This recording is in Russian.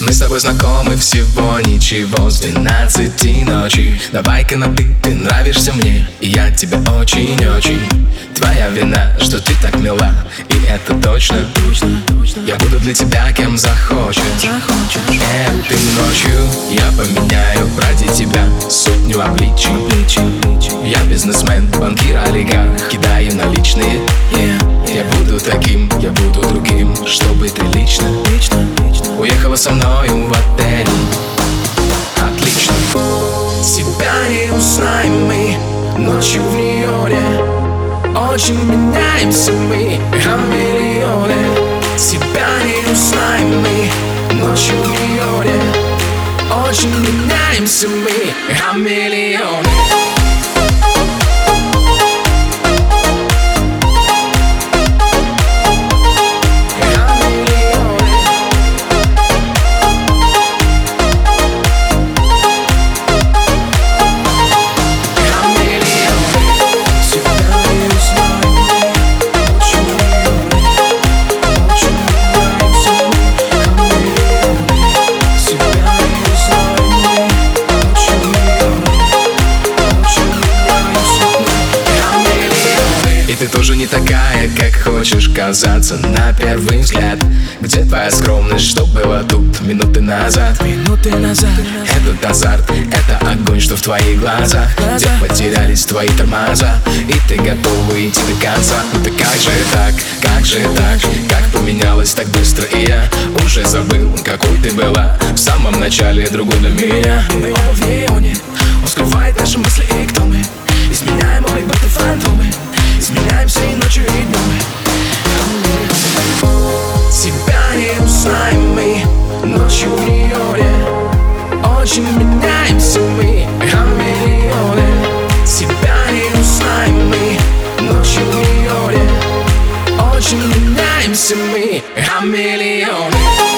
Мы с тобой знакомы всего ничего. С двенадцати ночи. Давай-ка на ты, ты нравишься мне. И я тебе очень-очень. Твоя вина, что ты так мила. И это точно, точно, точно. Я буду для тебя кем захочешь. Этой ночью я поменяю ради тебя Сотню обличий. Я бизнесмен, банкир, олигарх. Кидаю наличные. Yeah. Я буду таким, я буду другим Чтобы ты лично, лично со мною в отель Отлично. Тебя не узнаем мы Ночью в Нью-Йорке. Очень меняемся мы Хамелеоны. Тебя не узнаем мы Ночью в Нью-Йорке. Очень меняемся мы Хамелеоны ты тоже не такая, как хочешь казаться на первый взгляд. Где твоя скромность, что было тут минуты назад? Минуты назад. Этот азарт, это огонь, что в твоих глазах. Где потерялись твои тормоза? И ты готова идти до конца. Ну ты как же так, как же так? Как поменялась так быстро? И я Уже забыл, какой ты была В самом начале другой для меня. Мы оба в неоне. Он скрывает наши мысли и кто мы? Изменяем мои будто фантомы Очень меняемся мы Хамелеоны Тебя не узнаем мы Ночью в Нью-Йорке Очень меняемся мы Хамелеоны